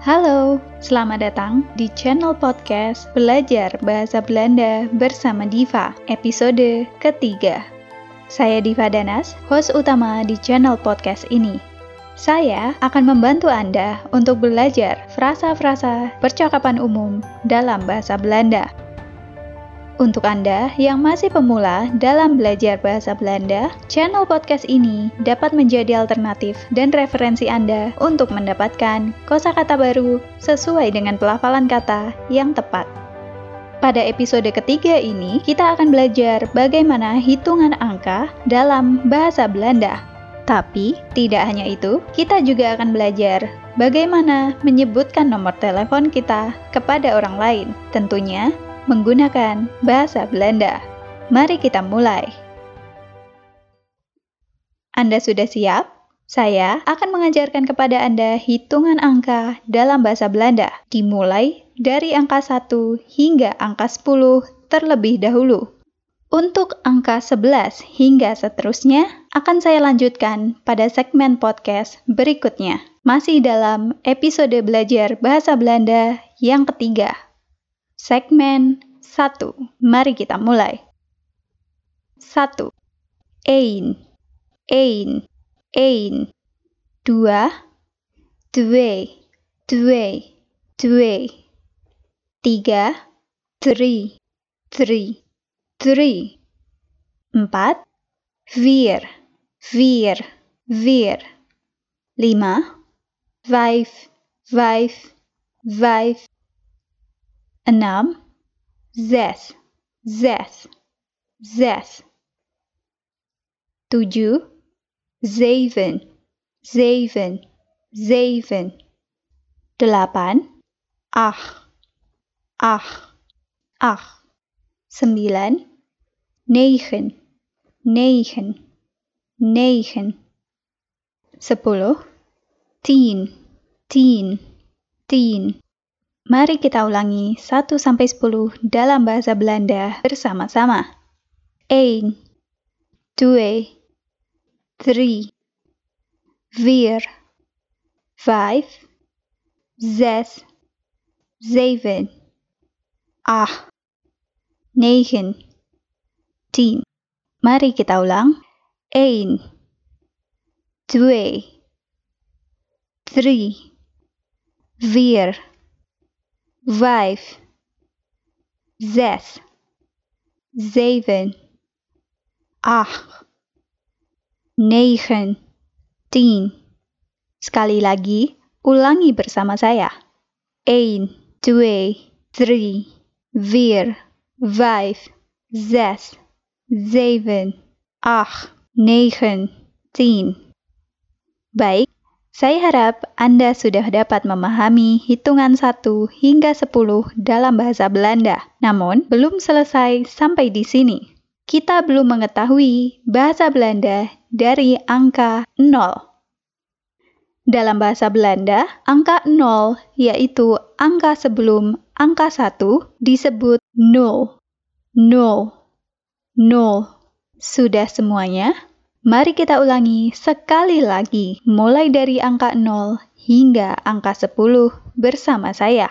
Halo, selamat datang di channel podcast Belajar Bahasa Belanda bersama Diva, episode ketiga. Saya Diva Danas, host utama di channel podcast ini. Saya akan membantu Anda untuk belajar frasa-frasa percakapan umum dalam bahasa Belanda. Untuk Anda yang masih pemula dalam belajar bahasa Belanda, channel podcast ini dapat menjadi alternatif dan referensi Anda untuk mendapatkan kosakata baru sesuai dengan pelafalan kata yang tepat. Pada episode ketiga ini, kita akan belajar bagaimana hitungan angka dalam bahasa Belanda. Tapi, tidak hanya itu, kita juga akan belajar bagaimana menyebutkan nomor telepon kita kepada orang lain. Tentunya, menggunakan bahasa Belanda. Mari kita mulai. Anda sudah siap? Saya akan mengajarkan kepada Anda hitungan angka dalam bahasa Belanda, dimulai dari angka 1 hingga angka 10 terlebih dahulu. Untuk angka 11 hingga seterusnya akan saya lanjutkan pada segmen podcast berikutnya. Masih dalam episode belajar bahasa Belanda yang ketiga. Segmen 1. Mari kita mulai. 1. Ein. Ein. Ein. 2. Due. Due. Due. 3. Three. Three. Three. 4. Vier. Vier. Vier. 5. Vijf. Vijf. Vijf. 6. Zes. Zes. Zes. Tujuh. Zeven. Zeven. Zeven. Delapan. Ach. Ach. Ach. Sembilan. Negen. Negen. Negen. Sepuluh. Tien. Tien. Tien. Mari kita ulangi 1 sampai 10 dalam bahasa Belanda bersama-sama. 1 2 3 4 5 6 7 8 9 10 Mari kita ulang. 1 2 3 4 vijf, zes, zeven, acht, negen, tien. Sekali lagi, ulangi bersama saya. 1, 2, 3, 4, 5, 6, 7, 8, 9, 10. Baik, saya harap Anda sudah dapat memahami hitungan 1 hingga 10 dalam bahasa Belanda. Namun, belum selesai sampai di sini. Kita belum mengetahui bahasa Belanda dari angka 0. Dalam bahasa Belanda, angka 0 yaitu angka sebelum angka 1 disebut 0. 0. 0. Sudah semuanya? Mari kita ulangi sekali lagi, mulai dari angka 0 hingga angka 10 bersama saya.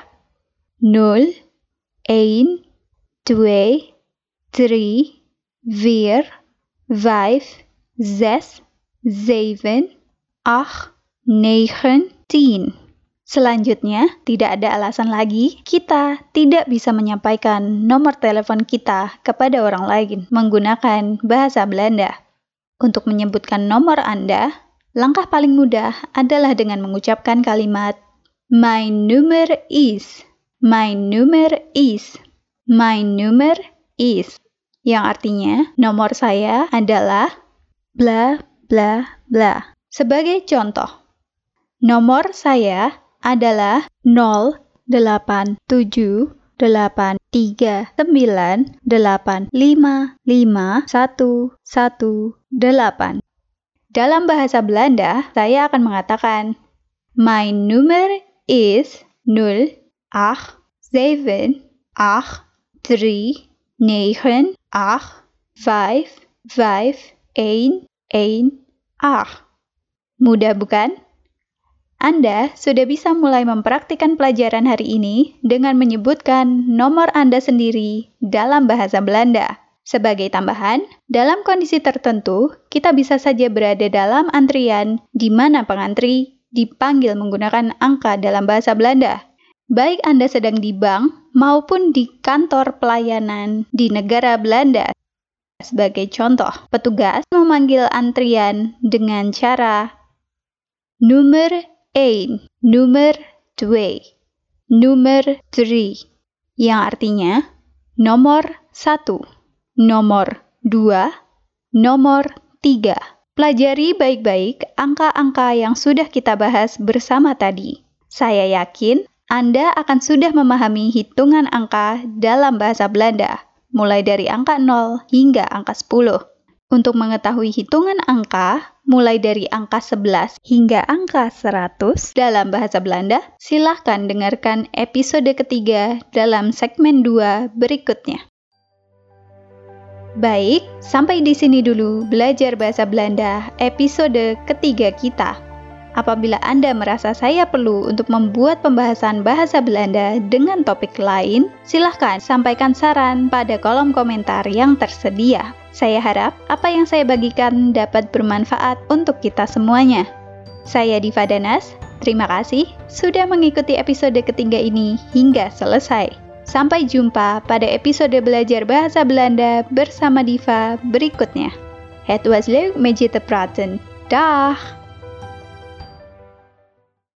0, 1, 2, 3, 4, 5, 6, 7, 8, 9, 10. Selanjutnya, tidak ada alasan lagi kita tidak bisa menyampaikan nomor telepon kita kepada orang lain menggunakan bahasa Belanda. Untuk menyebutkan nomor Anda, langkah paling mudah adalah dengan mengucapkan kalimat My number is, my number is, my number is, yang artinya nomor saya adalah bla bla bla. Sebagai contoh, nomor saya adalah 087 delapan tiga sembilan delapan lima lima satu satu delapan. Dalam bahasa Belanda, saya akan mengatakan My number is 0 8 7 8 3 9 8 5 5 8 8 8. Mudah bukan? Anda sudah bisa mulai mempraktikkan pelajaran hari ini dengan menyebutkan nomor Anda sendiri dalam bahasa Belanda. Sebagai tambahan, dalam kondisi tertentu, kita bisa saja berada dalam antrian di mana pengantri dipanggil menggunakan angka dalam bahasa Belanda. Baik Anda sedang di bank maupun di kantor pelayanan di negara Belanda. Sebagai contoh, petugas memanggil antrian dengan cara nomor 1, nomor 2, nomor 3, yang artinya nomor 1, nomor 2, nomor 3. Pelajari baik-baik angka-angka yang sudah kita bahas bersama tadi. Saya yakin Anda akan sudah memahami hitungan angka dalam bahasa Belanda, mulai dari angka 0 hingga angka 10. Untuk mengetahui hitungan angka, mulai dari angka 11 hingga angka 100 dalam bahasa Belanda, silahkan dengarkan episode ketiga dalam segmen 2 berikutnya. Baik, sampai di sini dulu belajar bahasa Belanda episode ketiga kita. Apabila Anda merasa saya perlu untuk membuat pembahasan bahasa Belanda dengan topik lain, silahkan sampaikan saran pada kolom komentar yang tersedia. Saya harap apa yang saya bagikan dapat bermanfaat untuk kita semuanya. Saya Diva Danas, terima kasih sudah mengikuti episode ketiga ini hingga selesai. Sampai jumpa pada episode belajar bahasa Belanda bersama Diva berikutnya. Het was leuk met je te praten. Dag!